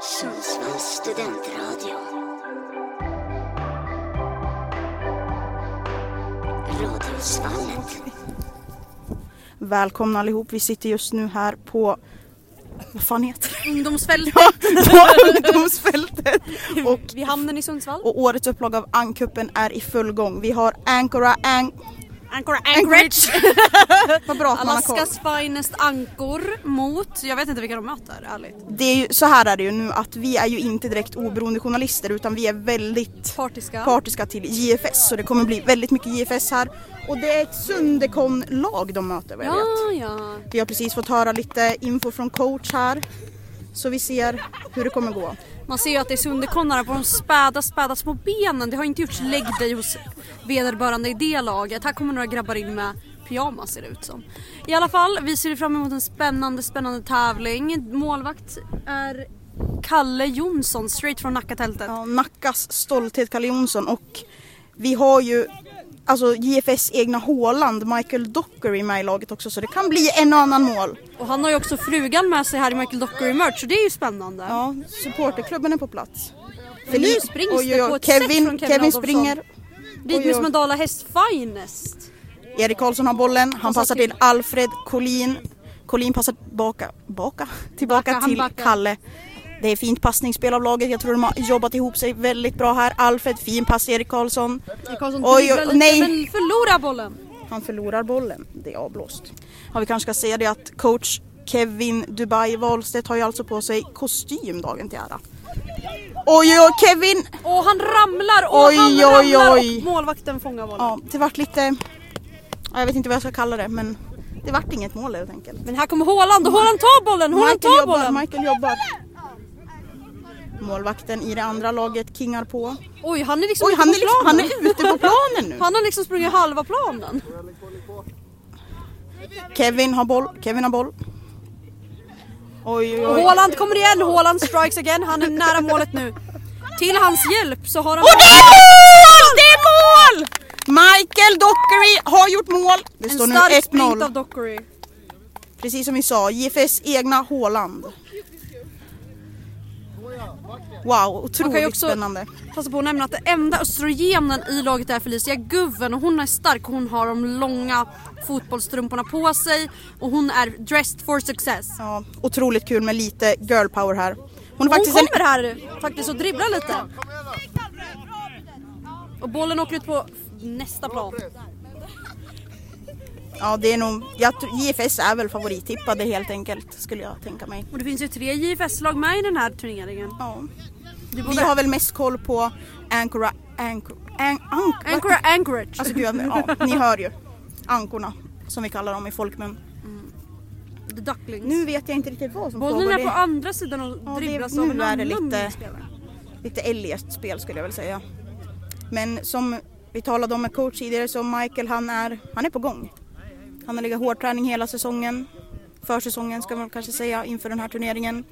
Sundsvalls studentradio. Radiosvallet. Välkomna allihop, vi sitter just nu här på vad fan heter det? Ungdomsfältet på ungdomsfältet. Och, vid hamnen i Sundsvall. och årets upplaga av Ankuppen är i full gång. Vi har Ancora An... Ancora Anchorage. Vad bra att man har koll. Alaskas finest ankor mot, jag vet inte vilka de möter ärligt. Det är ju, så här är det ju nu att vi är ju inte direkt oberoende journalister utan vi är väldigt Partiska. partiska till JFS så det kommer bli väldigt mycket JFS här. Och det är ett Sundekon-lag de möter vad jag vet. ja, ja. Vi har precis fått höra lite info från coach här. Så vi ser hur det kommer gå. Man ser ju att det är Sunderkonnare på de späda, späda små benen. Det har inte gjorts lägg dig hos vederbörande i det laget. Här kommer några grabbar in med pyjamas ser det ut som. I alla fall, vi ser fram emot en spännande, spännande tävling. Målvakt är Kalle Jonsson, straight från Nackatältet. Ja, Nackas stolthet Kalle Jonsson och vi har ju alltså JFS egna Håland, Michael Dockery med i laget också så det kan bli en och annan mål. Och han har ju också frugan med sig här i Michael Dockery merch så det är ju spännande. Ja, supporterklubben är på plats. För nu springs det på ett Kevin, sätt från Kevin Kevin Adolfsson. springer. Som en dalahäst finest. Erik Karlsson har bollen, han Passar till Alfred Collin. Collin passar tillbaka, baka, tillbaka Backa, han till backar. Kalle. Det är fint passningsspel av laget, jag tror de har jobbat ihop sig väldigt bra här. Alfred, fin pass Erik Karlsson. Erik Karlsson Oj, oj, nej. men förlorar bollen. Han förlorar bollen, det är avblåst. Ja, vi kanske ska säga det att coach Kevin Dubai Wahlstedt har ju alltså på sig kostym dagen till ära. Oj, oj, Kevin! Och han ramlar och Oj, han oj, ramlar oj. och målvakten fångar bollen. Ja, det vart lite... ja, Jag vet inte vad jag ska kalla det, men det vart inget mål helt enkelt. Men här kommer Håland och Håland tar bollen, Håland tar bollen. Michael jobbar. Målvakten i det andra laget kingar på. Oj, han är liksom Oj, han är, liksom, han planen. är ute på planen nu. Han har liksom sprungit halva planen. Kevin har boll, Kevin har boll. Oj, oj, oj. Håland kommer igen, Håland strikes again. Han är nära målet nu. Till hans hjälp så har han... Och det är mål! Det är mål! Michael Dockery har gjort mål. Det står en nu stark sprint 1-0. av Dockery. Precis som vi sa, JFS egna Håland. Wow, Man kan otroligt också spännande. passa på att nämna att det enda östrogenen i laget är Felicia Guven och hon är stark hon har de långa fotbollstrumporna på sig och hon är dressed for success. Ja, otroligt kul med lite girl power här. Hon är Hon faktiskt en kommer här faktiskt och dribblar lite. Och bollen åker ut på nästa plan. Ja, det är nog, jag, JFS är väl favorittippade helt enkelt skulle jag tänka mig. Och det finns ju tre JFS-lag med i den här turneringen. Ja. Det Vi har väl mest koll på Ancora, Ancora, an, ank, Ancora Anchorage. Alltså gud, ja, ni hör ju. Ankorna, som vi kallar dem i folkmun. The Ducklings. Nu vet jag inte riktigt vad som bollen pågår. är Det på är andra sidan och Ja, det- dribblas av en är det annan lite- spelare. lite eljest spel skulle jag väl säga. Men som vi talade om med coach tidigare så Michael han är, han är på gång. Han har legat hårdträning hela säsongen. Försäsongen ska man kanske säga inför den här turneringen.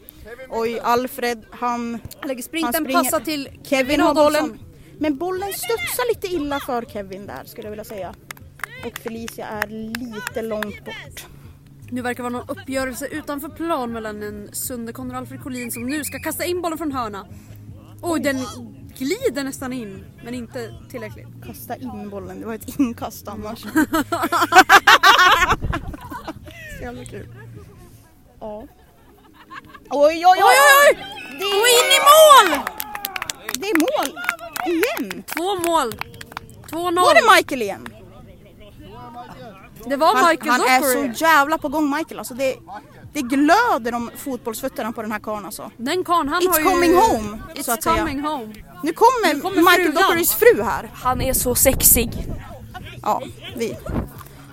Oj, Alfred han Han lägger Han sprinten, springer. passar till Kevin har bollen. Men bollen studsar lite illa för Kevin där skulle jag vilja säga. Och Felicia är lite långt bort. Nu verkar vara någon uppgörelse utanför plan mellan en Sunderkon och Alfred Collin som nu ska kasta in bollen från hörna. Oj, den glider nästan in, men inte tillräckligt. Kasta in bollen, det var ett inkast annars. Så jävla kul. Ja. Oj, oj, oj, oj! oj! Det Och in i mål! Det är mål! Igen! Två mål. 2-0. Var det Michael igen? Det var Han, Michael han är Dockery. så jävla på gång Michael alltså. Det, det glöder om fotbollsfötterna på den här karln alltså. Den karln han It's har ju... coming home, It's så att säga. coming home. Nu kommer, Nu kommer Michael. Dockerys fru här. Han är så sexig. Ja, vi.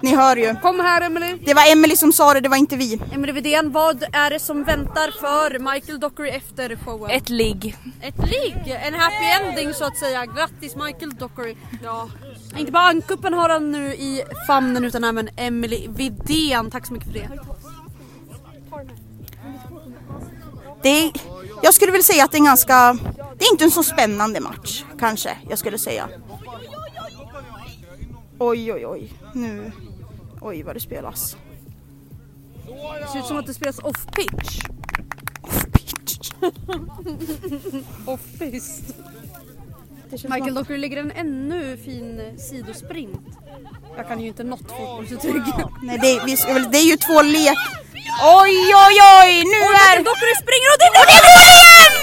Ni hör ju. Kom här Emily. Det var Emily som sa det, det var inte vi. Emily Widén, vad är det som väntar för Michael Dockery efter showen? Ett ligg. Ett ligg, en happy ending så att säga. Grattis Michael Dockery. Ja. Inte bara ankuppen har han nu i famnen utan även Emily Widén. Tack så mycket för det. Det är, jag skulle vilja säga att det är en ganska, det är inte en så spännande match kanske, jag skulle säga. Oj, oj, oj, nu, oj vad det spelas. Det ser ut som att det spelas off pitch. Office. Michael som Dockery lägger en ännu fin sidosprint. Jag kan ju inte något fotbollsuttryck. Nej, det, är, vi ska väl, det är ju två lek... Oj, oj, oj! Nu är... Michael Dockery springer och det Och det är mål igen!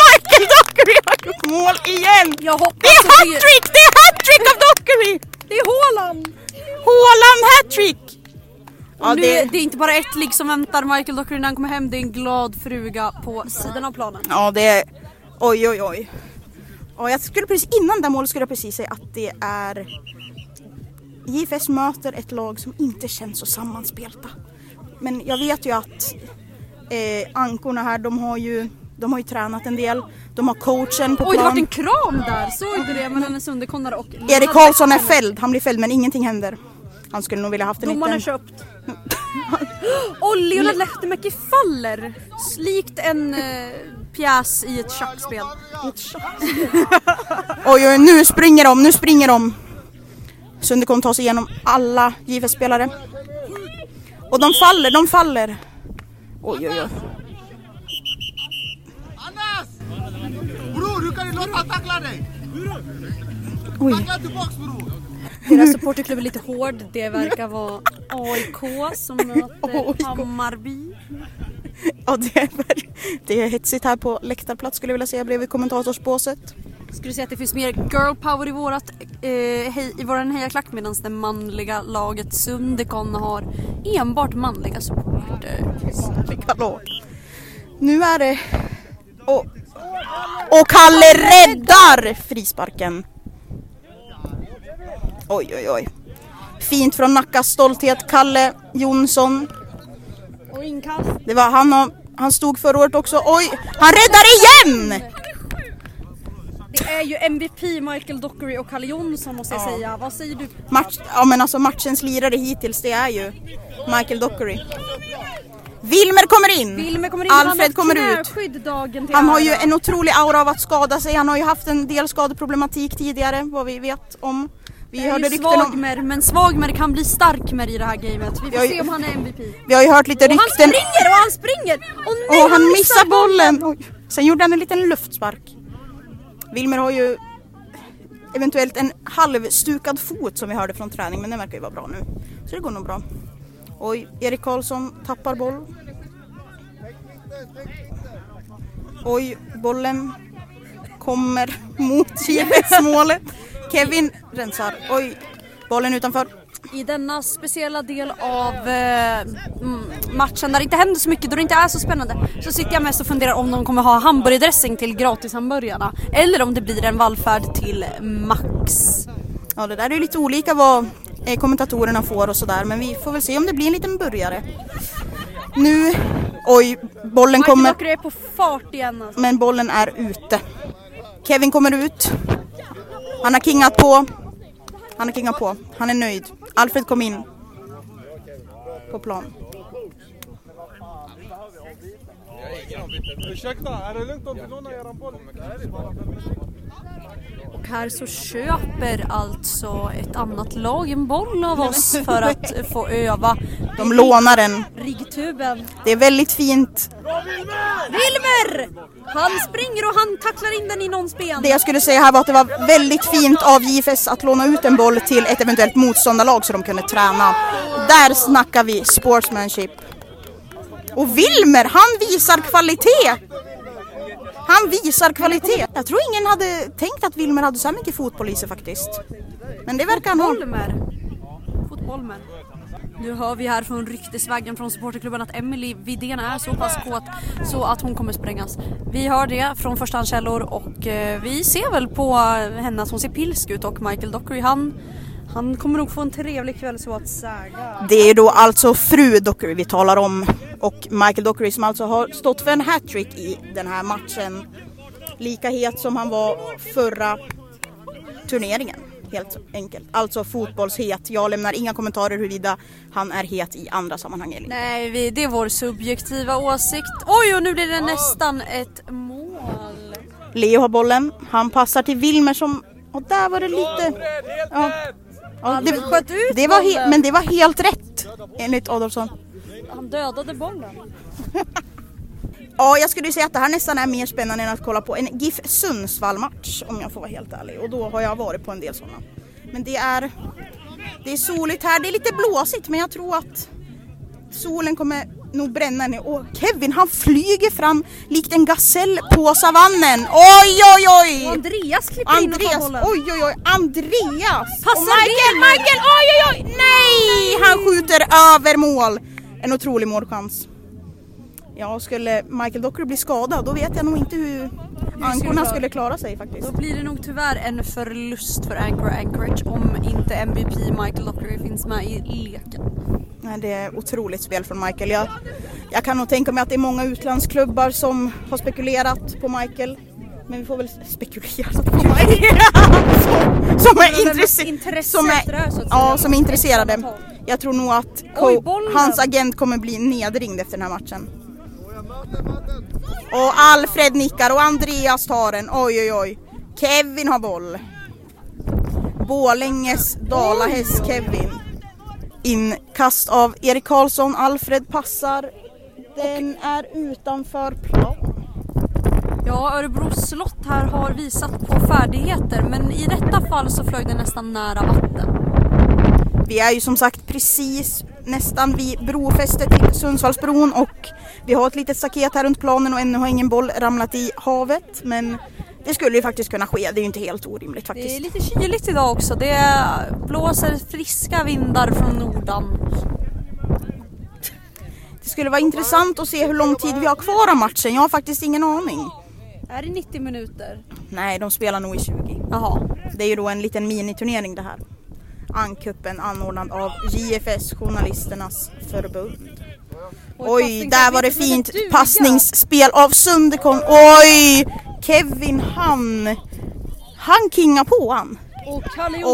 Michael Dockery har gjort mål igen! Jag hoppas Det är att det, hattrick! Det är hattrick av Dockery! det är Haaland! Haaland hattrick! Ja, nu, det, det är inte bara ett ligg som väntar Michael Dockery när han kommer hem, det är en glad fruga på sidan av planen. ja, det är... Oj, oj, oj. Ja, jag skulle precis, innan det målet skulle jag precis säga att det är... JFS möter ett lag som inte känns så sammanspelta. Men jag vet ju att eh, ankorna här, de har ju, de har ju tränat en del. De har coachen på Oj, det plan. vart en kram där! Såg du det mellan en Sunderkonnare och Erik Karlsson är fälld, han blir fälld men ingenting händer. Han skulle nog vilja haft en Domaren är liten... köpt. Och Leonard Lehtomäki faller! Likt en eh, pjäs i ett schackspel. Oj, oj, nu springer de, nu springer de. Sunde kommer ta sig igenom alla JFS-spelare. Och de faller, de faller. Oj, oj, oj. Bror, hur kan du låta tackla dig? oj. Tackla tillbaks bror! Deras supporterklubb är lite hård. Det verkar vara AIK som möter AIK. Hammarby. Ja, det är, det är hetsigt här på läktarplats skulle jag vilja säga bredvid kommentatorsbåset. Skulle du säga att det finns mer girl power i, vårat, eh, hej, i våran hejaklack medan det manliga laget Sundekon har enbart manliga supporter. Nu är det... Och, och Kalle räddar frisparken. Oj, oj, oj. Fint från Nackas stolthet, Kalle Jonsson. Och inkast. Det var han och, han stod förra året också. Oj, han räddar igen! Det är ju MVP Michael Dockery och Kalle Jonsson måste jag Ja. säga. Vad säger du? Match, ja men alltså matchens lirare hittills det är ju Michael Dockery. Wilmer kommer in. Wilmer kommer in, Alfred han kommer ut. Han har ju en otrolig aura av att skada sig. Han har ju haft en del skadeproblematik tidigare vad vi vet om. Vi hörde rykten om... Svagmer, men Svagmer kan bli starkmer i det här gamet. Vi får Jag- se om han är MVP. Vi har ju hört lite Och han rykten. springer och han springer! Och nej, Och han missar bollen! Oj. Sen gjorde han en liten luftspark. Wilmer har ju eventuellt en halvstukad fot som vi hörde från träning men den verkar ju vara bra nu. Så det går nog bra. Oj, Erik Karlsson tappar boll. Oj, bollen kommer mot JFS-målet. Kevin rensar. Oj, bollen utanför. I denna speciella del av eh, mm, matchen där det inte händer så mycket, då det inte är så spännande, så sitter jag mest och funderar om de kommer ha hamburgardressing till gratishamburgarna. Eller om det blir en vallfärd till Max. Ja, det där är ju lite olika vad eh, kommentatorerna får och sådär men vi får väl se om det blir en liten burgare. Nu, oj, bollen kommer, är på fart igen alltså. men bollen är ute. Kevin kommer ut. Han har kingat på. Han har kingat på. Han är nöjd. Alfred kom in. På plan. Ursäkta, är det lugnt om vi lånar eran boll? Och här så köper alltså ett annat lag en boll av oss för att få öva. De lånar den. Riggtuben. Det är väldigt fint. Wilmer! Han springer och han tacklar in den i någons ben. Det jag skulle säga här var att det var väldigt fint av JFS att låna ut en boll till ett eventuellt motståndarlag så de kunde träna. Där snackar vi sportsmanship. Och Wilmer, han visar kvalitet! Han visar kvalitet. Jag tror ingen hade tänkt att Wilmer hade så här mycket fotboll i sig faktiskt. Men det verkar han ha. Fotbollmer. Fotbollmer. Nu hör vi här från ryktesvägen från supporterklubben att Emily Widén är så pass kåt så att hon kommer sprängas. Vi hör det från förstahandskällor och eh, vi ser väl på henne att hon ser pilsk ut och Michael Dockery han, han kommer nog få en trevlig kväll så att säga. Det är då alltså fru Dockery vi talar om och Michael Dockery som alltså har stått för en hattrick i den här matchen. Lika het som han var förra turneringen. Helt enkelt. Alltså fotbollshet. Jag lämnar inga kommentarer huruvida han är het i andra sammanhang eller. Nej, vi, det är vår subjektiva åsikt. Oj, och nu blir det nästan ett mål. Leo har bollen. Han passar till Wilmer som... Och där var det lite... Ja. Ja, det, det var he, men det var helt rätt enligt Adolfsson. Han dödade bollen. Ja, jag skulle säga att det här nästan är mer spännande än att kolla på en GIF Sundsvall-match om jag får vara helt ärlig. Och då har jag varit på en del sådana. Men det är, det är soligt här, det är lite blåsigt men jag tror att solen kommer nog bränna ner. Och Kevin han flyger fram likt en gasell på savannen. Oj oj oj! Och Andreas klipper in och tar Andreas, bollen. oj oj oj, Andreas! Passar och Michael? Michael, oj oj oj! Nej! Han skjuter över mål. En otrolig målchans. Ja, skulle Michael Docker bli skadad då vet jag nog inte hur ankorna skulle klara sig faktiskt. Då blir det nog tyvärr en förlust för Anchor Anchorage om inte MVP Michael Dockery finns med i leken. Nej, det är otroligt spel från Michael. Jag, jag kan nog tänka mig att det är många utlandsklubbar som har spekulerat på Michael. Men vi får väl spekulera på Michael. som, som är, intresse, som är, ja, som är intresserade. Jag tror nog att Oj, hans agent kommer bli nedringd efter den här matchen. Och Alfred nickar och Andreas tar den. Oj oj oj. Kevin har boll. Borlänges dalahäst Kevin. Inkast av Erik Karlsson. Alfred passar. Den är utanför plan. Ja, Örebro slott här har visat på färdigheter men i detta fall så flög den nästan nära vatten. Vi är ju som sagt precis nästan vid brofästet till Sundsvallsbron och vi har ett litet staket här runt planen och ännu har ingen boll ramlat i havet men det skulle ju faktiskt kunna ske, det är ju inte helt orimligt Det är faktiskt. lite kyligt idag också. Det blåser friska vindar från nordan. Det skulle vara intressant att se hur lång tid vi har kvar av matchen, jag har faktiskt ingen aning. Är det 90 minuter? Nej, de spelar nog i 20. Jaha. Det är ju då en liten miniturnering det här. Ankuppen anordnad av JFS, Journalisternas förbund. Oj, där var det fint passningsspel av Sunderkom. Oj! Kevin han, han kingar på han. Och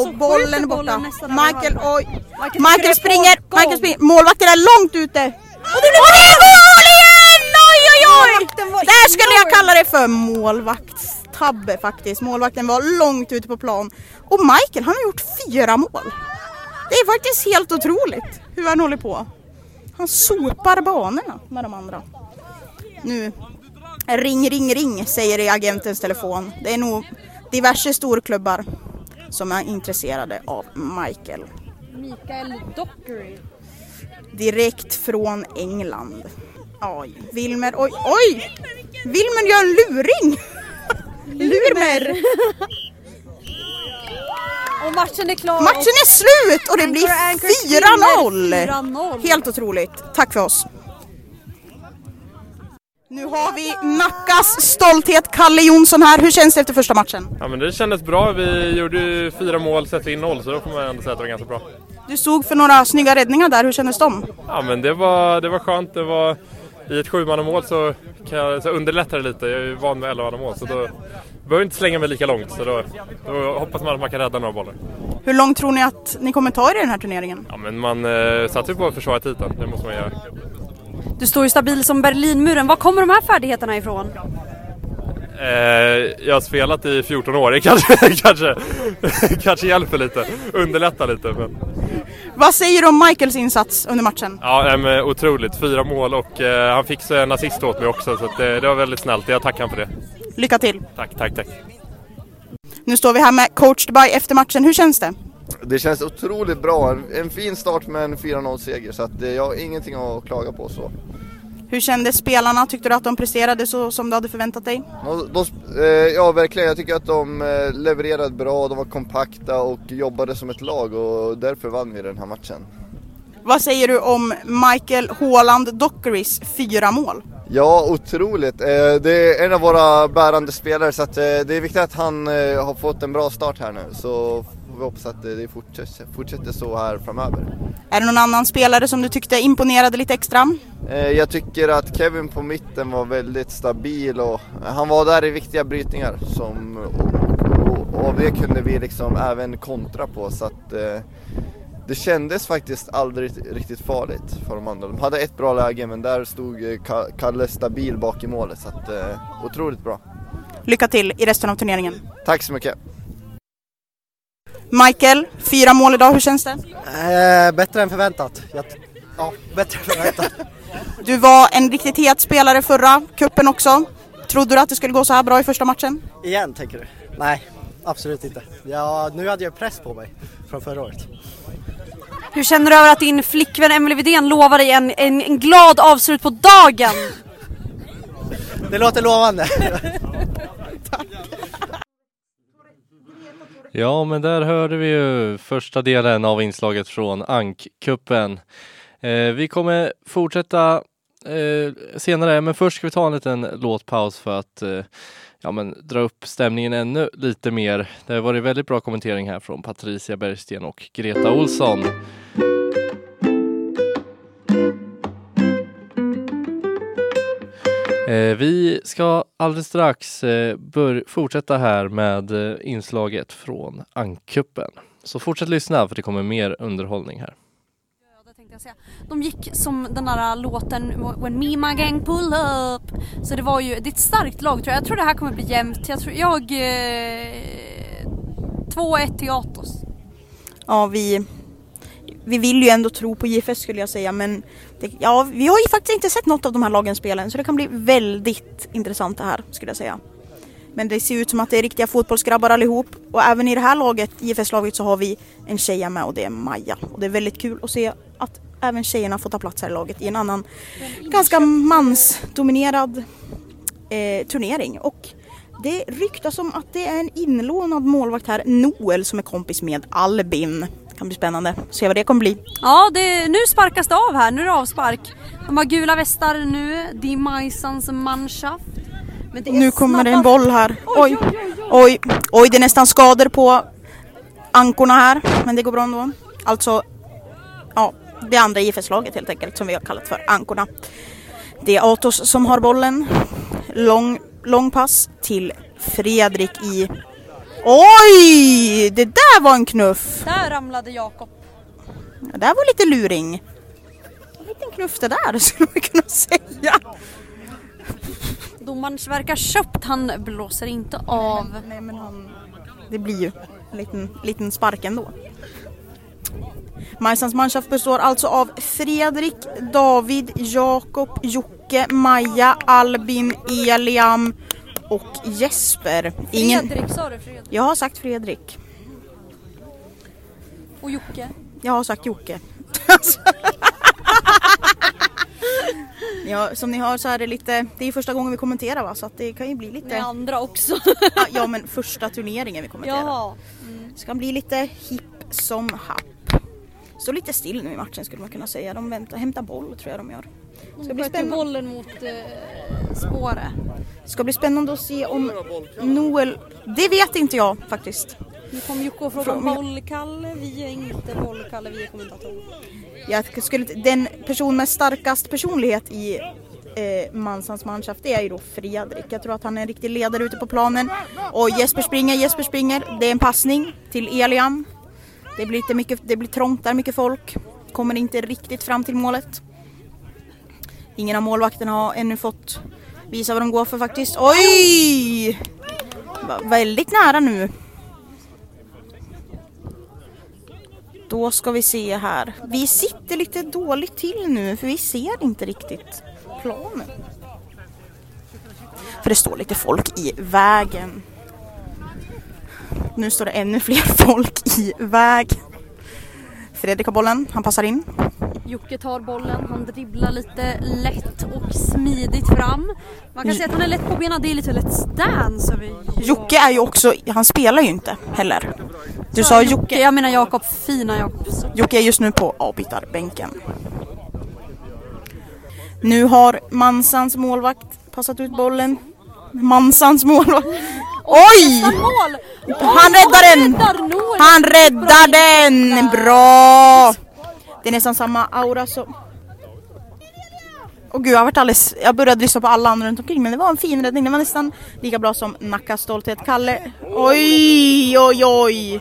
Och bollen är borta. Michael, oj. Michael Michael springer. Michael springer. Målvakten är långt ute. Och det blir mål igen! Oj, oj, oj! Där skulle jag kalla det för målvaktstabbe faktiskt. Målvakten var långt ute på plan. Och Michael, han har gjort fyra mål. Det är faktiskt helt otroligt hur han håller på. Han sopar banorna med de andra. Nu, ring, ring, ring säger det i agentens telefon. Det är nog diverse storklubbar som är intresserade av Michael. Mikael Dockery. Direkt från England. Oj, Wilmer, oj, oj! Wilmer gör en luring! Lurmer! Och matchen är klar. Matchen är slut och det blir Anchor Anchor 4-0! 4-0. Helt otroligt. Tack för oss. Nu har vi Nackas stolthet, Kalle Jonsson här. Hur känns det efter första matchen? Ja men det kändes bra. Vi gjorde ju fyra mål, släppte in noll så då får man ändå säga att det var ganska bra. Du stod för några snygga räddningar där. Hur kändes de? Ja men det var, det var skönt. Det var, I ett sjumannamål så, kan jag, så underlättar det lite. Jag är ju van med elvamannamål så då behöver jag inte slänga mig lika långt. Så då, då hoppas man att man kan rädda några bollar. Hur långt tror ni att ni kommer ta er i den här turneringen? Ja men man eh, satsar ju på att försvara titeln. Det måste man göra. Du står ju stabil som Berlinmuren. Var kommer de här färdigheterna ifrån? Eh, jag har spelat i 14 år. Det kanske, kanske, kanske hjälper lite. Underlättar lite. Men... Vad säger du om Michaels insats under matchen? Ja, men otroligt. Fyra mål och eh, han fick en assist åt mig också så att, eh, det var väldigt snällt. Jag tackar honom för det. Lycka till! Tack, tack, tack. Nu står vi här med coach Dubai efter matchen. Hur känns det? Det känns otroligt bra. En- En fin start med en 4-0 seger så att eh, jag har ingenting att klaga på så. Hur kändes spelarna? Tyckte du att de presterade så som du hade förväntat dig? De, de, eh, ja verkligen, jag tycker att de eh, levererade bra, de var kompakta och jobbade som ett lag och därför vann vi den här matchen. Vad säger du om Michael Haaland Dockerys fyra mål? Ja, otroligt. Eh, Det är en av våra bärande spelare så det är viktigt att han har fått en bra start här nu. Så får vi hoppas att det fortsätter, fortsätter så här framöver. Är det någon annan spelare som du tyckte imponerade lite extra? Eh, Jag tycker att Kevin på mitten var väldigt stabil och han var där i viktiga brytningar som, och, och, det kunde vi liksom även kontra på så att eh, det kändes faktiskt aldrig riktigt farligt för de andra. De hade ett bra läge men där stod eh, Ka- Kalle stabil bak i målet så att otroligt bra. Lycka till i resten av turneringen. Tack så mycket! Michael, fyra mål idag, hur känns det? Eh, bättre än förväntat. Jag, ja, bättre än förväntat. Du var en riktigt het spelare förra kuppen också. Trodde du att det skulle gå så här bra i första matchen? Igen tänker du? Nej, absolut inte. Ja, nu hade jag press på mig från förra året. Hur känner du över att din flickvän Emelie Widén lovar dig en, en, en glad avslut på dagen? Det låter lovande. Ja, men där hörde vi ju första delen av inslaget från Ankkuppen. Eh, vi kommer fortsätta eh, senare, men först ska vi ta en liten låtpaus för att eh, ja, men, dra upp stämningen ännu lite mer. Det har varit väldigt bra kommentering här från Patricia Bergsten och Greta Olsson. Eh, vi ska alldeles strax eh, bör- fortsätta här med eh, inslaget från Ankkuppen. Så fortsätt lyssna för det kommer mer underhållning här. Det tänkte jag säga. De gick som den där låten When me my gang pull up. Så det var ju, det är ett starkt lag tror jag. Jag tror det här kommer bli jämnt. Jag tror, jag... Eh, 2-1 till Atos. Ja, vi, vi vill ju ändå tro på JFS skulle jag säga men det, ja, vi har ju faktiskt inte sett något av de här lagen spelen så det kan bli väldigt intressant det här skulle jag säga. Men det ser ut som att det är riktiga fotbollsgrabbar allihop och även i det här laget, IFS-laget, så har vi en tjej med och det är Maja. Och det är väldigt kul att se att även tjejerna får ta plats här i laget i en annan ganska mansdominerad eh, turnering. Och det ryktas om att det är en inlånad målvakt här, Noel, som är kompis med Albin. Det kan bli spännande. Se vad det kommer bli. Ja, det, nu sparkas det av här. Nu är det avspark. De har gula västar nu. Die Majsans Mannschaft. Nu kommer det en boll här. Oj, oj, oj, det är nästan skador på ankorna här. Men det går bra ändå. Alltså, ja, det andra IFS-laget helt enkelt som vi har kallat för ankorna. Det är Atos som har bollen. Lång, lång pass till Fredrik i... Oj! Det där var en knuff! Där ramlade Jakob. Det där var lite luring. En liten knuff det där skulle man kunna säga. Domaren verkar köpt. Han blåser inte av. Nej men han... Det blir ju en liten, liten spark ändå. Majsans mannschaft består alltså av Fredrik, David, Jakob, Jocke, Maja, Albin, Eliam och Jesper. Ingen... Fredrik sa du Fredrik? Jag har sagt Fredrik. Och Jocke? Jag har sagt Jocke. Ja, som ni hör så är det lite, det är första gången vi kommenterar va, så att det kan ju bli lite... Med andra också. Ja, men första turneringen vi kommenterar. Jaha. Ska bli lite hipp som happ. Står lite still nu i matchen skulle man kunna säga. De väntar, hämtar boll tror jag de gör. Ska bli, spännande, bollen mot eh, spåret. ska bli spännande att se om Noel... Det vet inte jag faktiskt. Nu kom Jocke och frågade om Fråga- bollkalle. Vi är inte bollkalle, vi är kommentatorer. Jag skulle, den person med starkast personlighet i eh, Mansans mannschaft det är ju då Fredrik. Jag tror att han är en riktig ledare ute på planen. Och Jesper springer, Jesper springer. Det är en passning till Eliam. Det blir, lite mycket, det blir trångt där, mycket folk. Kommer inte riktigt fram till målet. Ingen av målvakterna har ännu fått visa vad de går för faktiskt. Oj! Var väldigt nära nu. Då ska vi se här. Vi sitter lite dåligt till nu för vi ser inte riktigt planen. För det står lite folk i vägen. Nu står det ännu fler folk i vägen. Fredrik har bollen, han passar in. Jocke tar bollen, han dribblar lite lätt och smidigt fram. Man kan säga att han är lätt på benen, det är lite Let's Dance över Jocke är ju också, han spelar ju inte heller. Du sa Jocke, Jag menar Jakob, fina Jakob. Jocke är just nu på avbytarbänken. Nu har Mansans målvakt passat ut bollen. Mansans målvakt. Oj! Mål! Han räddar den! Han räddar den! Bra! Det är nästan samma aura som... Åh gud, jag, varit alldeles, jag började lyssna på alla andra runt omkring men det var en fin räddning. Det var nästan lika bra som Nackas stolthet. Kalle. Oj, oj, oj!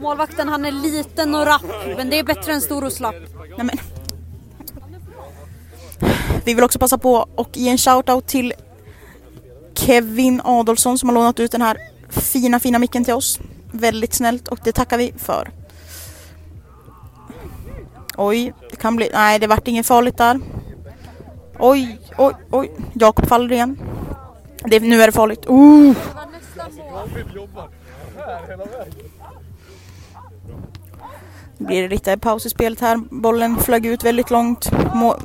Målvakten han är liten och rapp, men det är bättre än stor och slapp. Nej, men. Vi vill också passa på och ge en shoutout till Kevin Adolfsson som har lånat ut den här fina, fina micken till oss. Väldigt snällt och det tackar vi för. Oj, det kan bli... Nej, det vart inget farligt där. Oj, oj, oj. Jakob faller igen. Det, nu är det farligt. Oh! Det blir lite paus i spelet här. Bollen flög ut väldigt långt. Må,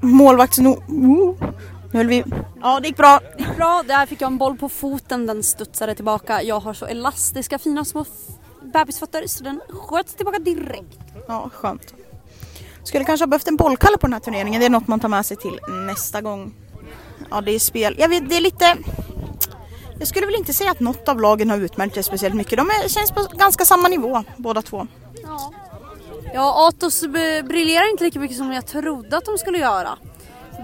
målvakts... No, oh. Nu höll vi... Ja, det gick bra. Bra, där fick jag en boll på foten, den studsade tillbaka. Jag har så elastiska fina små bebisfötter så den sköts tillbaka direkt. Ja, skönt. Skulle kanske ha behövt en bollkalle på den här turneringen. Det är något man tar med sig till nästa gång. Ja, det är spel. Jag vet, det är lite... Jag skulle väl inte säga att något av lagen har utmärkt sig speciellt mycket. De är, känns på ganska samma nivå, båda två. Ja. Ja, Atos briljerar inte lika mycket som jag trodde att de skulle göra.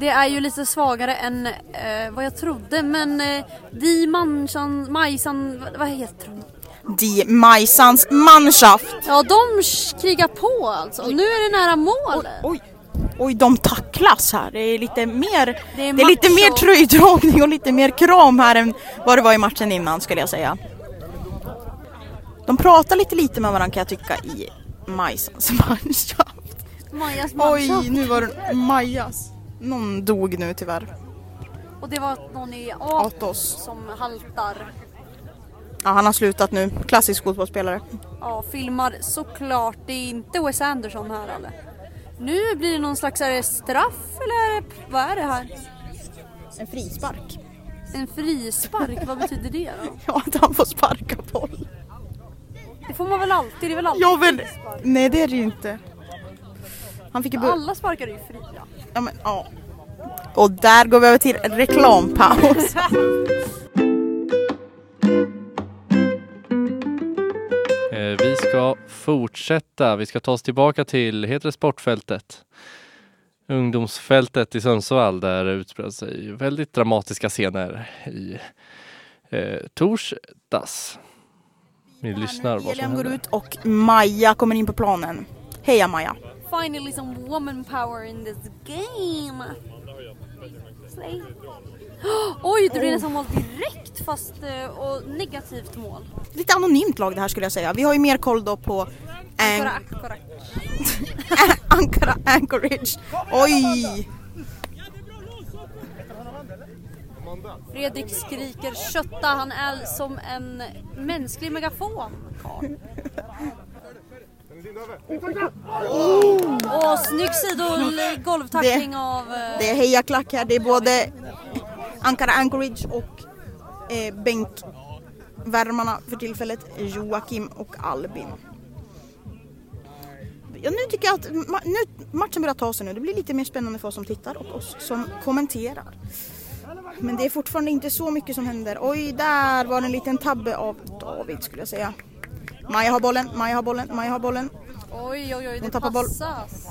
Det är ju lite svagare än eh, vad jag trodde men eh, Di Mansan, Majsan, vad- vad heter de? Die Majsans Mannschaft. Ja, de krigar på alltså. Nu är det nära målet. Oj, oj, de tacklas här. Det är lite mer, Det är det är lite mer tröjdragning och lite mer kram här än vad det var i matchen innan skulle jag säga. De pratar lite lite med varandra kan jag tycka i Majsans Mannschaft. Majas Oj, nu var det Majas. Någon dog nu tyvärr. Och det var någon i Atos Atos. som haltar. Ja, han har slutat nu. Klassisk fotbollsspelare. Ja, filmar såklart. Det är inte Wes Anderson här eller? Nu blir det någon slags är det straff eller vad är det här? En frispark. En frispark, vad betyder det då? Ja, att han får sparka boll. Det får man väl alltid? Det är väl alltid Jag vill... frispark? Nej, det är det ju inte. Han fick ju... Alla sparkar är ju fria. Ja, men ja. Och där går vi över till reklampaus. Eh, vi ska fortsätta. Vi ska ta oss tillbaka till, heter det Sportfältet? Ungdomsfältet i Sundsvall där det utspelar sig väldigt dramatiska scener i eh, torsdags. Vi lyssnar vad som Elian går händer. ut och Maja kommer in på planen. Heja Maja. Finally some woman power in this game. Slay. Oj, det blir nästan mål direkt fast eh, och negativt mål. Lite anonymt lag det här skulle jag säga. Vi har ju mer koll då på An- Akora, akora. Ankara Anchorage. Oj! Fredrik skriker kötta, han är som en mänsklig megafon. Åh, snygg sido golvtackling Det- av... eh, Det är hejaklack här. Det är både Ankara Anchorage och eh, bänkvärmarna för tillfället. Joakim och Albin. Ja, nu tycker jag att ma- nu, matchen börjar ta sig nu. Det blir lite mer spännande för oss som tittar och oss som kommenterar. Men det är fortfarande inte så mycket som händer. Oj, där var det en liten tabbe av David skulle jag säga. Maja har bollen, Maja har bollen, Maja har bollen. Oj, oj, oj, det tappar boll. passas.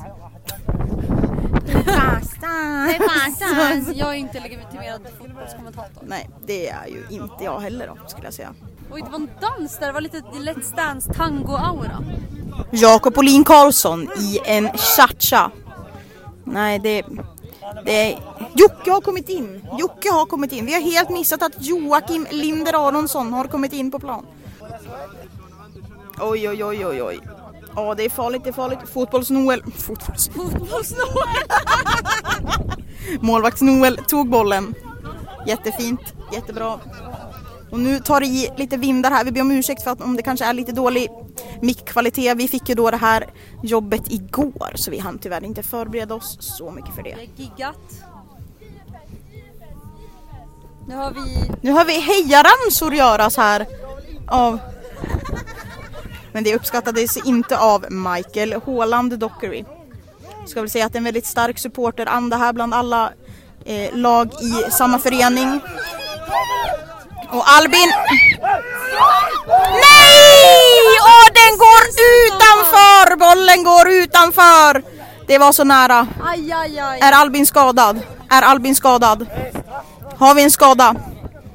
Det passas. Jag är inte legitimerad fotbollskommentator. Nej, det är ju inte jag heller då, skulle jag säga. Oj, det var en dans där. Det var lite Let's Dance tango-aura. Jakob Olin Karlsson i en cha-cha. Nej, det, det... Jocke har kommit in. Jocke har kommit in. Vi har helt missat att Joakim Linder Aronsson har kommit in på plan. Oj, oj, oj, oj, oj. Ja, det är farligt, det är farligt. Fotbolls-Noel... Fotbolls... Målvakts-Noel tog bollen. Jättefint, jättebra. Och nu tar det i lite vindar här. Vi ber om ursäkt för att om det kanske är lite dålig mickkvalitet. Vi fick ju då det här jobbet igår så vi hann tyvärr inte förbereda oss så mycket för det. Det är giggat. Nu har vi... Nu har vi hejaramsor göras här av... Men det uppskattades inte av Michael Håland Dockery. Ska väl säga att det är en väldigt stark supporteranda här bland alla eh, lag i samma förening. Och Albin... Nej! Åh, den går utanför! Bollen går utanför! Det var så nära. Aj, aj, aj. Är Albin skadad? Är Albin skadad? Har vi en skada?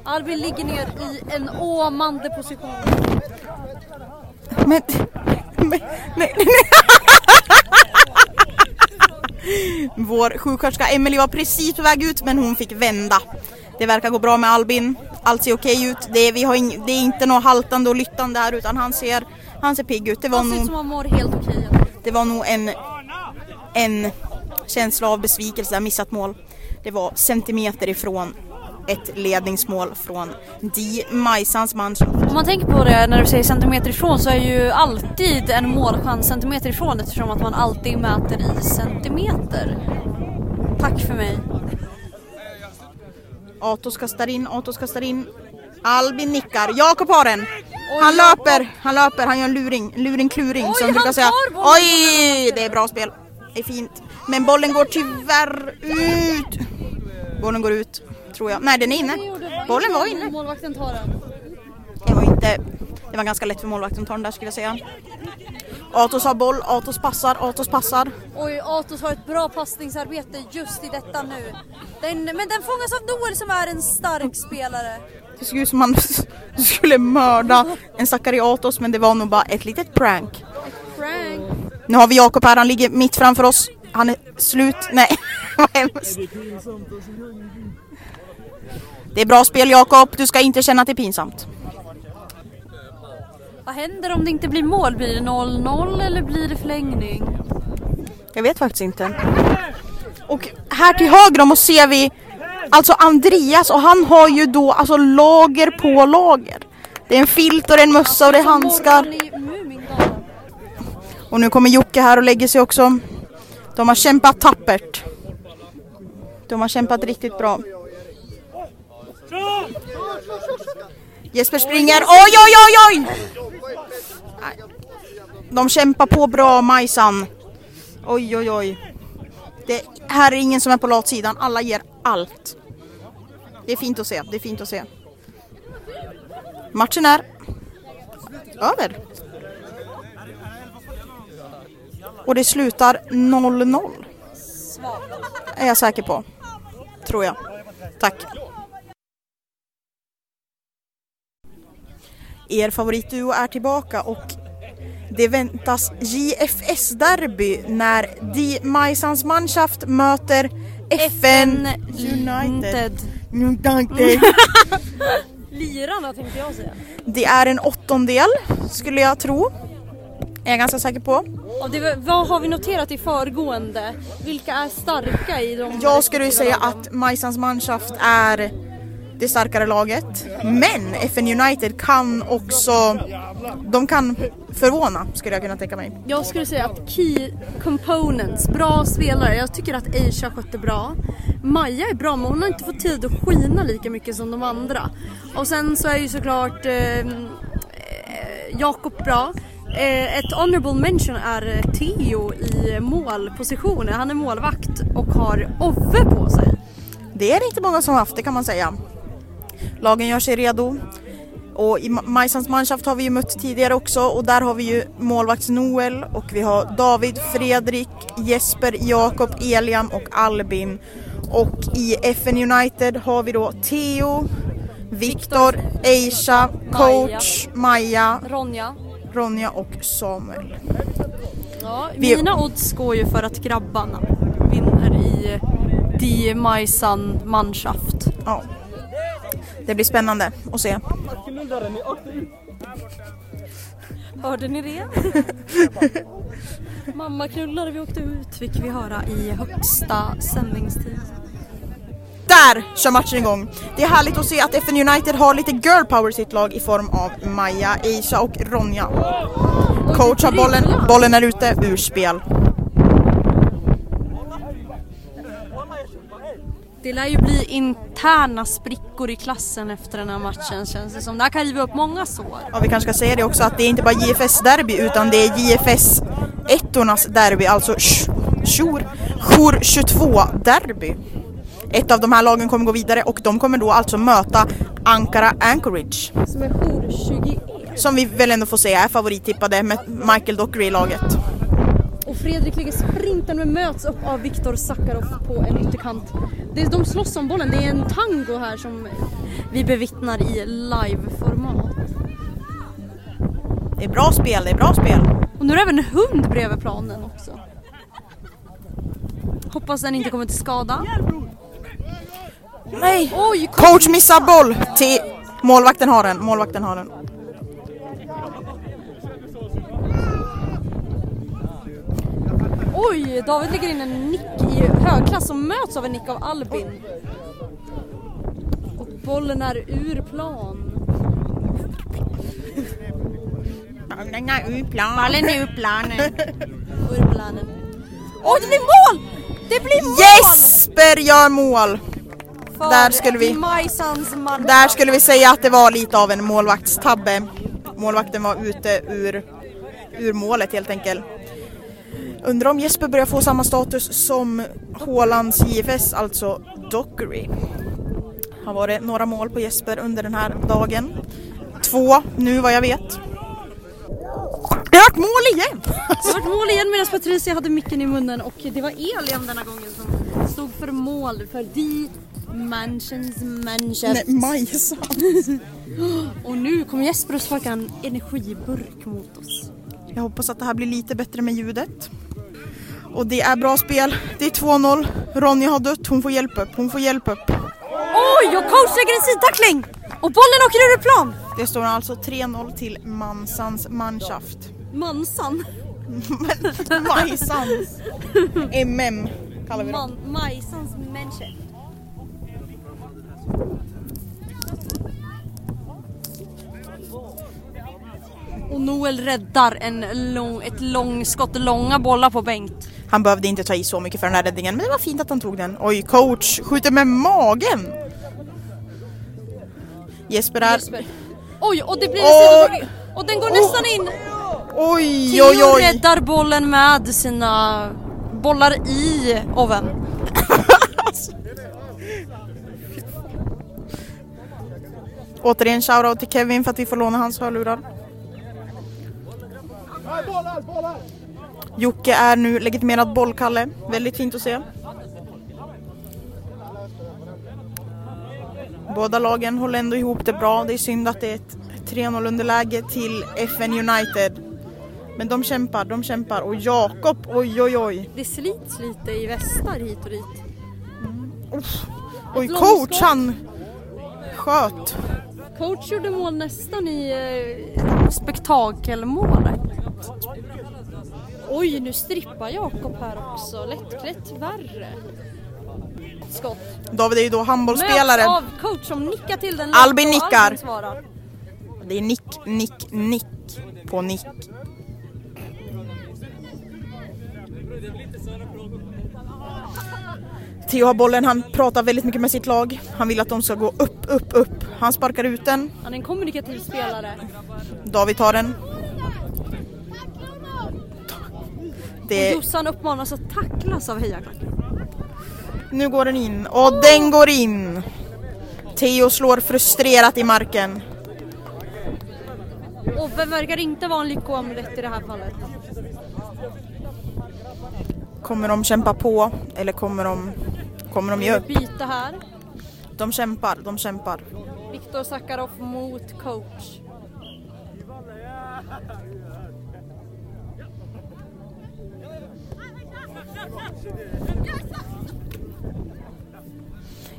Albin ligger ner i en åmande position. Men, men nej, nej, nej. Vår sjuksköterska Emily var precis på väg ut men hon fick vända. Det verkar gå bra med Albin. Allt ser okej ut. Det är, vi har ing, det är inte något haltande och lyttande här utan han ser, han ser pigg ut. Det var, Han ser nog, som han mår helt okej. det var nog en en känsla av besvikelse, missat mål. Det var centimeter ifrån ett ledningsmål från Di Majsans mannschaft. Om man tänker på det när du säger centimeter ifrån så är ju alltid en målchans centimeter ifrån eftersom att man alltid mäter i centimeter. Tack för mig. Atos kastar in, Atos kastar in. Albin nickar, Jakob har den! Han löper, han löper, han gör en luring, en luring-kluring som han brukar säga. Oj, det är bra spel. Det är fint. Men bollen går tyvärr ut. Bollen går ut, tror jag. Nej, den är inne. Bollen var inne. Målvakten tar den. Det var inte, det var ganska lätt för målvakten att ta den där skulle jag säga. Atos har boll, Atos passar, Atos passar. Oj, Atos har ett bra passningsarbete just i detta nu. Den, men den fångas av Noel som är en stark spelare. Det såg ut som man skulle mörda en stackare Atos men det var nog bara ett litet prank. Frank. Nu har vi Jakob här, han ligger mitt framför oss. Han är slut. Nej, vad hemskt. Det är bra spel Jakob, du ska inte känna att det är pinsamt. Vad händer om det inte blir mål? Blir det 0-0 eller blir det förlängning? Jag vet faktiskt inte. Och här till höger om oss ser vi alltså Andreas och han har ju då alltså lager på lager. Det är en filt och det är en mössa och det är handskar. Mumindalen. Och nu kommer Jocke här och lägger sig också. De har kämpat tappert. De har kämpat riktigt bra. Jesper springer. Oj, oj, oj, oj! Nej. De kämpar på bra, Majsan. Oj, oj, oj. Det här är ingen som är på latsidan. Alla ger allt. Det är fint att se. Det är fint att se. Matchen är över. Och det slutar 0-0. Är jag säker på. Tror jag. Tack. Er favoritduo är tillbaka och det väntas JFS-derby när Die Majsans Mannschaft möter FN United. United. Lirarna tänkte jag säga. Det är en åttondel skulle jag tro. Är jag ganska säker på. Och det, vad har vi noterat i föregående? Vilka är starka i de Jag skulle säga att Majsans Mannschaft är det starkare laget. Men FN United kan också, de kan förvåna skulle jag kunna tänka mig. Jag skulle säga att Key Components, bra spelare. Jag tycker att Aisha skötte bra. Maja är bra men hon har inte fått tid att skina lika mycket som de andra. Och sen så är ju såklart eh, eh, Jakob bra. Eh, ett honorable mention är eh, Theo i målpositionen. Han är målvakt och har Ove på sig. Det är det inte många som har haft det kan man säga. Lagen gör sig redo. Och i Ma- Majsans Mannschaft har vi ju mött tidigare också och där har vi ju målvakts Noel och vi har David, Fredrik, Jesper, Jakob, Elian och Albin. Och i FN United har vi då Theo, Viktor, Aisha, coach, Maja, Ronja. Ronja och Samuel. Ja, Vi- Mina odds går ju för att grabbarna vinner i Die Majsan Mannschaft. Ja. Det blir spännande att se. Hörde ni det? Mamma knullade, vi åkte ut fick vi höra i högsta sändningstid. Där kör matchen igång. Det är härligt att se att FN United har lite girl power i sitt lag i form av Maja, Aisha och Ronja. Coach har bollen, bollen är ute ur spel. Det lär ju bli interna sprickor i klassen efter den här matchen känns det som. Det här kan riva upp många sår. Ja, vi kanske ska säga det också att det är inte bara JFS derby utan det är JFS ettornas derby, alltså Shur 22 derby. Ett av de här lagen kommer gå vidare och de kommer då alltså möta Ankara Anchorage. Som är jour 21. Som vi väl ändå får säga är favorittippade med Michael Dockery i laget. Fredrik lägger sprinten men möts upp av Viktor Sakharov på en ytterkant. Det, de slåss om bollen, det är en tango här som vi bevittnar i liveformat. Det är bra spel, det är bra spel. Och nu är det även en hund bredvid planen också. Hoppas den inte kommer till skada. Nej! Oj! Coach missar boll till målvakten har den, målvakten har den. Oj, David lägger in en nick i högklass som möts av en nick av Albin. Och bollen är ur plan. Bollen är ur plan. Bollen är ur planen. ur planen. Oj, det blir mål! Det blir mål! Jesper gör mål! För Där skulle vi-. Där skulle vi säga att det var lite av en målvaktstabbe. Målvakten var ute ur, ur målet helt enkelt. Undrar om Jesper börjar få samma status som Hålands JFS, alltså Dockery. Har varit några mål på Jesper under den här dagen. Två nu vad jag vet. Det har varit mål igen! Det var ett mål igen medan Patricia hade micken i munnen och det var Elian denna gången som stod för mål för The Mansions Manchester. Nej, Majsan. Och nu kommer Jesper att sparka en energiburk mot oss. Jag hoppas att det här blir lite bättre med ljudet. Och det är bra spel. Det är 2-0. Ronja har dött. Hon får hjälp upp. Hon får hjälp upp. Oj, och coach lägger en sidtackling! Och bollen åker ur plan! Det står alltså 3-0 till Mansans Mannschaft. Mansan. Majsans. MM kallar vi dem. Man, Majsans människa. Och Noel räddar en lång, ett långskott, långa bollar på Bengt. Han behövde inte ta i så mycket för den här räddningen, men det var fint att han tog den. Oj, coach skjuter med magen! Jesper är... Jesper. Oj, och det blir en Oj. sidboll. Och den går nästan in. Oj, Theo oj, oj! räddar bollen med sina bollar i oven. Återigen shoutout till Kevin för att vi får låna hans hörlurar. Jocke är nu legitimerad bollkalle. Väldigt fint att se. Båda lagen håller ändå ihop det bra. Det är synd att det är ett 3-0 underläge till FN United. Men de kämpar, de kämpar. Och Jakob, oj oj oj. Det slits lite i västar hit och dit. Oj, Ett coach han sköt. Coach gjorde mål nästan i eh, spektakelmålet. Oj, nu strippar Jakob här också. Lättklätt värre. Skott. David är ju då Möts handbollsspelare. av coach som nickar till den. Albin nickar. Albin svarar. Det är nick, nick, nick på nick. Theo har bollen, han pratar väldigt mycket med sitt lag. Han vill att de ska gå upp, upp, upp. Han sparkar ut den. Han är en kommunikativ spelare. David tar den. Och Det, Jossan uppmanas att tacklas av hejaklacken. nu går den in och den går in. Theo slår frustrerat i marken. Och vem verkar inte vara en lyckoamulett i det här fallet? Kommer de kämpa på eller kommer de, kommer de ge upp? Byte här. De kämpar, de kämpar. Viktor Sakarov mot coach.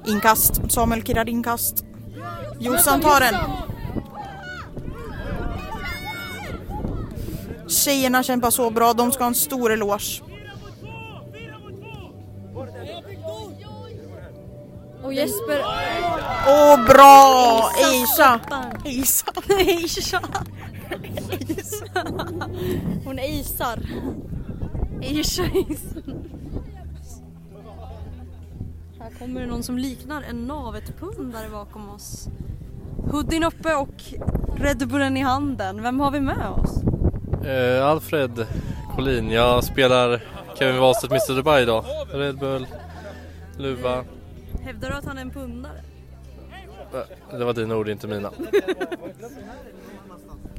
Inkast, Samuel kirrar inkast. Jossan tar den. Tjejerna kämpar så bra, de ska ha en stor eloge. Och Jesper... Åh bra! Eisa! Eisa! Eisa. Hon isar. Eisa Här kommer det någon som liknar en navet-pundare bakom oss. Hoodien uppe och Red Bullen i handen. Vem har vi med oss? Eh, Alfred Collin, jag spelar Kevin Wahlstedt Mr Dubai idag. Red Bull, luva. Hävdar du att han är en pundare? Eh, Det var dina ord, inte mina.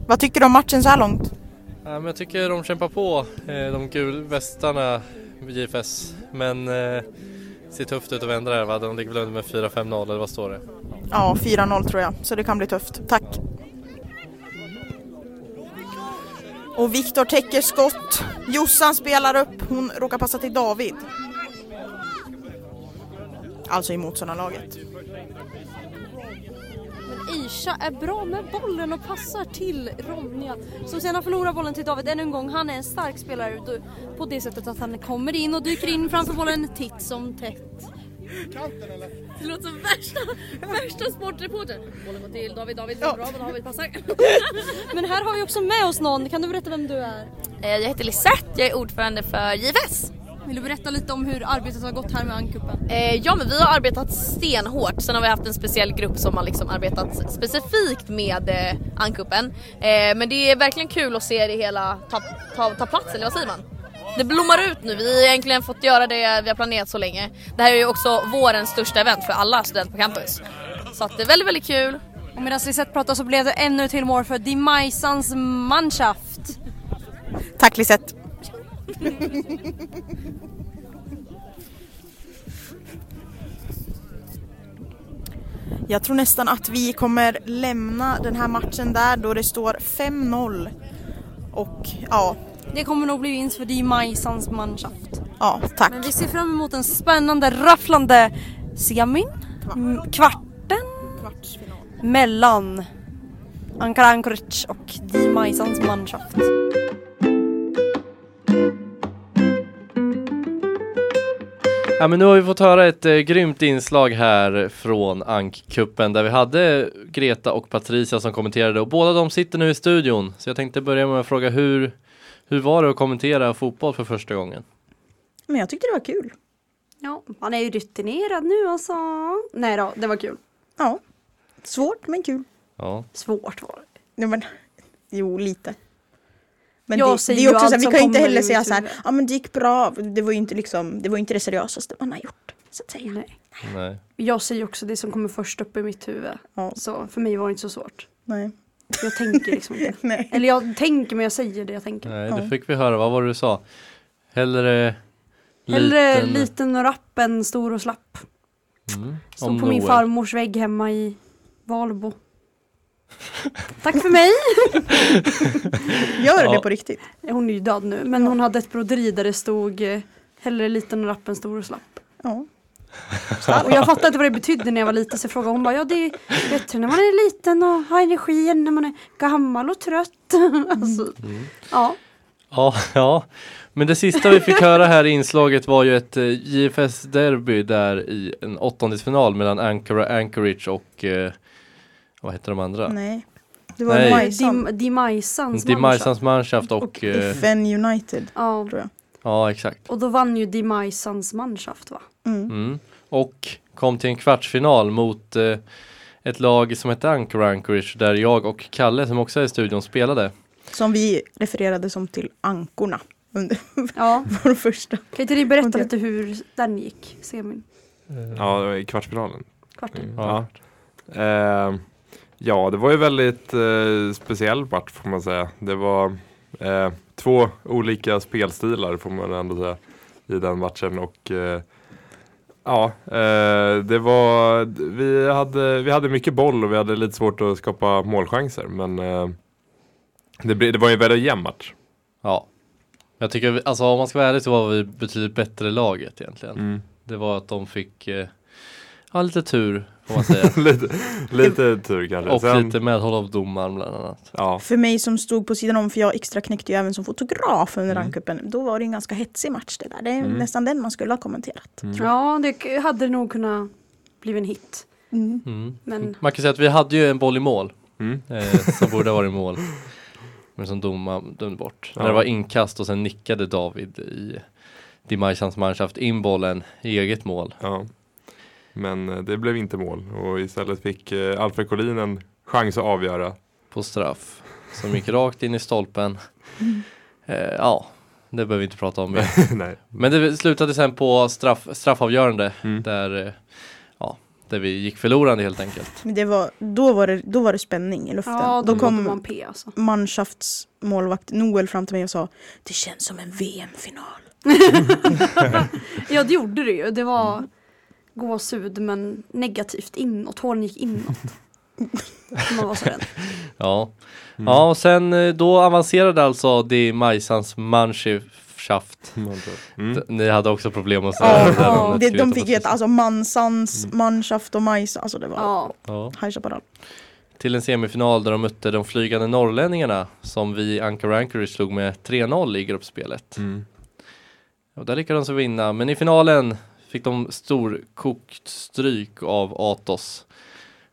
Vad tycker du om matchen så här långt? Ja, men jag tycker de kämpar på, eh, de gulvästarna JFS. Men eh, ser tufft ut att vända det här va? De ligger väl under med 4-5-0 eller vad står det? Ja, 4-0 tror jag, så det kan bli tufft. Tack! Och Viktor täcker skott. Jossan spelar upp, hon råkar passa till David. Alltså i motståndarlaget. Men Isha är bra med bollen och passar till Ronja som sedan förlorar bollen till David ännu en gång. Han är en stark spelare på det sättet att han kommer in och dyker in framför bollen titt som tätt. Det låter som värsta, värsta sportreportern. Bollen går till David, David går bra, David passar. Men här har vi också med oss någon, kan du berätta vem du är? Eh, Jag heter Lisette, jag är ordförande för JFS. Vill du berätta lite om hur arbetet har gått här med Ankuppen? Eh, Ja men vi har arbetat stenhårt, sen har vi haft en speciell grupp som har liksom arbetat specifikt med eh, Ankuppen. Eh, men det är verkligen kul att se det hela ta, ta, ta plats, eller vad säger man? Det blommar ut nu, vi har egentligen fått göra det vi har planerat så länge. Det här är ju också vårens största event för alla studenter på campus. Så att det är väldigt, väldigt kul. Och medan Lisette pratar så blev det ännu till mål för Die Majsans Mannschaft. Tack Lisette. Jag tror nästan att vi kommer lämna den här matchen där då det står 5-0. Och ja, Det kommer nog bli vinst för Die Majsans Mannschaft. ja tack. Men vi ser fram emot en spännande, rafflande semin, m- kvarten Kvartsfinal. mellan Ankara Anchorage och Die Majsans Mannschaft. Ja men nu har vi fått höra ett eh, grymt inslag här från Ankkuppen där vi hade Greta och Patricia som kommenterade och båda de sitter nu i studion. Så jag tänkte börja med att fråga hur, hur var det att kommentera fotboll för första gången? Men jag tyckte det var kul. Ja, han är ju rutinerad nu alltså. Nej då, det var kul. Ja. Svårt men kul. Ja, Svårt var det. Ja, men, jo, lite. Men Jag det, säger det är ju också så här, vi kan ju inte heller säga så här, ja men det gick bra. Det var ju inte liksom, det var inte det seriösaste man har gjort. Så att säga. Nej. nej. Jag säger också det som kommer först upp i mitt huvud. Ja. Så för mig var det inte så svårt. Nej. Jag tänker liksom inte. Nej. Eller jag tänker men jag säger det jag tänker. Nej, Ja. det fick vi höra. Vad var det du sa? Hellre Hellre liten... liten och rapp än stor och slapp. Mm, Stod på min farmors vägg hemma i Valbo. Tack för mig! Gör Ja. det på riktigt. Hon är ju död nu men hon hade ett broderi där det stod eh, Hellre liten och rapp än stor och slapp. Ja. Och jag fattade inte vad det betydde när jag var liten så jag frågade hon bara ja det är bättre när man är liten och har energi än när man är gammal och trött. alltså, ja. Ja, ja. Men det sista vi fick höra här i inslaget var ju ett eh, JFS-derby där i en åttondelsfinal mellan Ankara Anchorage och eh, vad heter de andra? Nej. Det var Nej. Majsan Majsans Mannschaft och, och eh, FN United. Ja, tror jag. ja exakt. och då vann ju Dimajsans Mannschaft va? Mm. Mm. Och kom till en kvartsfinal mot eh, ett lag som hette Ankara Anchorage där jag och Kalle som också är i studion spelade. Som vi refererade som till ankorna under Ja. vår första. Kan inte ni berätta lite hur den gick? Semin? Ja, det var i kvartsfinalen. Kvarten. Mm, Ja. Ja. Eh, ja, det var ju väldigt eh, speciell match får man säga. Det var eh, två olika spelstilar får man ändå säga i den matchen och eh, ja, eh, det var, vi hade, vi hade mycket boll och vi hade lite svårt att skapa målchanser men eh, det, det var ju en väldigt jämn match. Ja. Jag tycker, vi- alltså om man ska vara ärlig så var vi betydligt bättre laget egentligen. Mm. Det var att de fick eh, ja, lite tur får man säga. lite, lite tur kanske. och Sen- lite medhåll av domaren bland annat. ja. För mig som stod på sidan om, för jag extra knäckte ju även som fotograf under Mm. rankuppen. Då var det en ganska hetsig match det där. Det är Mm. nästan den man skulle ha kommenterat. Mm. Ja, det hade nog kunnat bli en hit. Mm. Mm. Men Man kan säga att vi hade ju en boll i mål Mm. eh, som borde ha varit i mål. Men som domaren dömde bort. Ja. När det var inkast och sen nickade David i Die Majsans Mannschaft in bollen i eget mål. Ja. Men eh, det blev inte mål och istället fick eh, Alfred Collin en chans att avgöra. på straff som gick rakt in i stolpen. Eh, ja, det behöver vi inte prata om. Men det slutade sen på straff, straffavgörande Mm. där, eh, ja, där vi gick förlorande helt enkelt. Men det var, då, var det, då var det spänning i luften. ja, då då kom kom man P alltså. manschaftsmålvakt Noel fram till mig och sa Det känns som en VM-final. Ja, det gjorde det ju. Det var gåshud men negativt inåt. Håren gick inåt. Man var så rädd. Ja, Mm. ja och sen eh, då avancerade alltså Die Majsans Mannschaft Mannschaft. Mm. Ni hade också problem att säga Ja, det det, de fick heta alltså Mansans, Manschaft och Majs. Alltså det var Ja. Ja. High Chaparral. Till en semifinal där de mötte de flygande norrlänningarna som vi i Anchor Anchorage slog med 3-0 i gruppspelet. Mm. Och där lyckades de vinna, men i finalen fick de storkokt stryk av Atos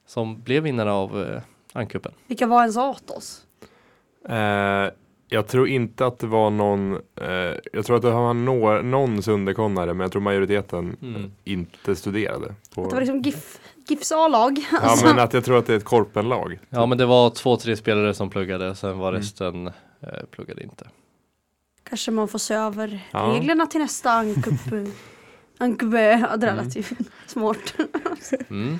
som blev vinnare av eh, Ancupen. Vilka var ens Atos? Eh, jag tror inte att det var någon, eh, jag tror att det var nå- någon Sunderkonnare men jag tror majoriteten Mm. inte studerade. Det var På, liksom GIF, GIFs A-lag. ja Alltså, men att jag tror att det är ett korpenlag. Ja men det var två, tre spelare som pluggade, sen var Mm. resten eh, pluggade inte. Kanske man får se över Ja. reglerna till nästa Ankup, ja, det Mm. lät ju smart. Mm.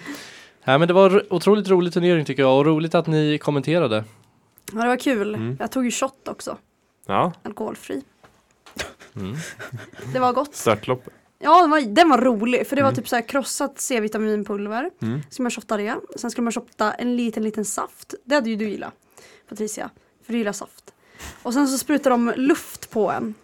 Ja, men det var ro- otroligt rolig turnering tycker jag och roligt att ni kommenterade. Ja, det var kul. Mm. Jag tog ju shot också, Ja, alkoholfri. Mm. Det var gott. störtlopp. Ja, den var, den var rolig för det var Mm. typ så här krossat C-vitaminpulver. Mm. Ska man shotta det. Sen skulle man shotta en liten, liten saft. Det hade ju du gillat, Patricia. För du gillar saft. Och sen så sprutar de luft på en.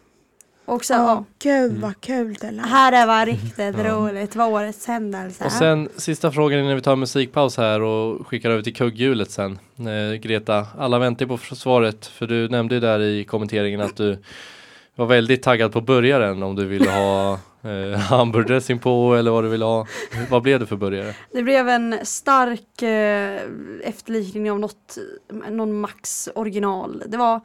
Och så, ja. gud vad kul det lät. Här är var riktigt roligt. Var årets händelse. Och sen sista frågan innan vi tar en musikpaus här och skickar över till kugghjulet sen. Eh, Greta, alla väntar på svaret för du nämnde ju där i kommenteringen att du var väldigt taggad på burgaren om du ville ha eh, hamburgardressing på eller vad du ville ha. Vad blev det för burgare? Det blev en stark eh, efterlikning av något, någon Max original. Det var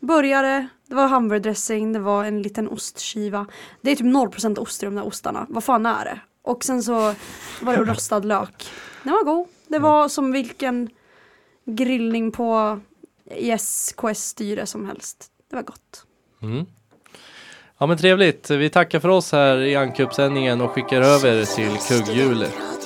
burgare, det var hamburgardressing, det var en liten ostskiva. Det är typ 0% ost i de där ostarna. Vad fan är det? Och sen så var det rostad lök. Den var god. Det var som vilken grillning på ISKS-styre som helst. Det var gott. Mm. Ja men trevligt. Vi tackar för oss här i Ankup-sändningen och skickar över till kugghjulet.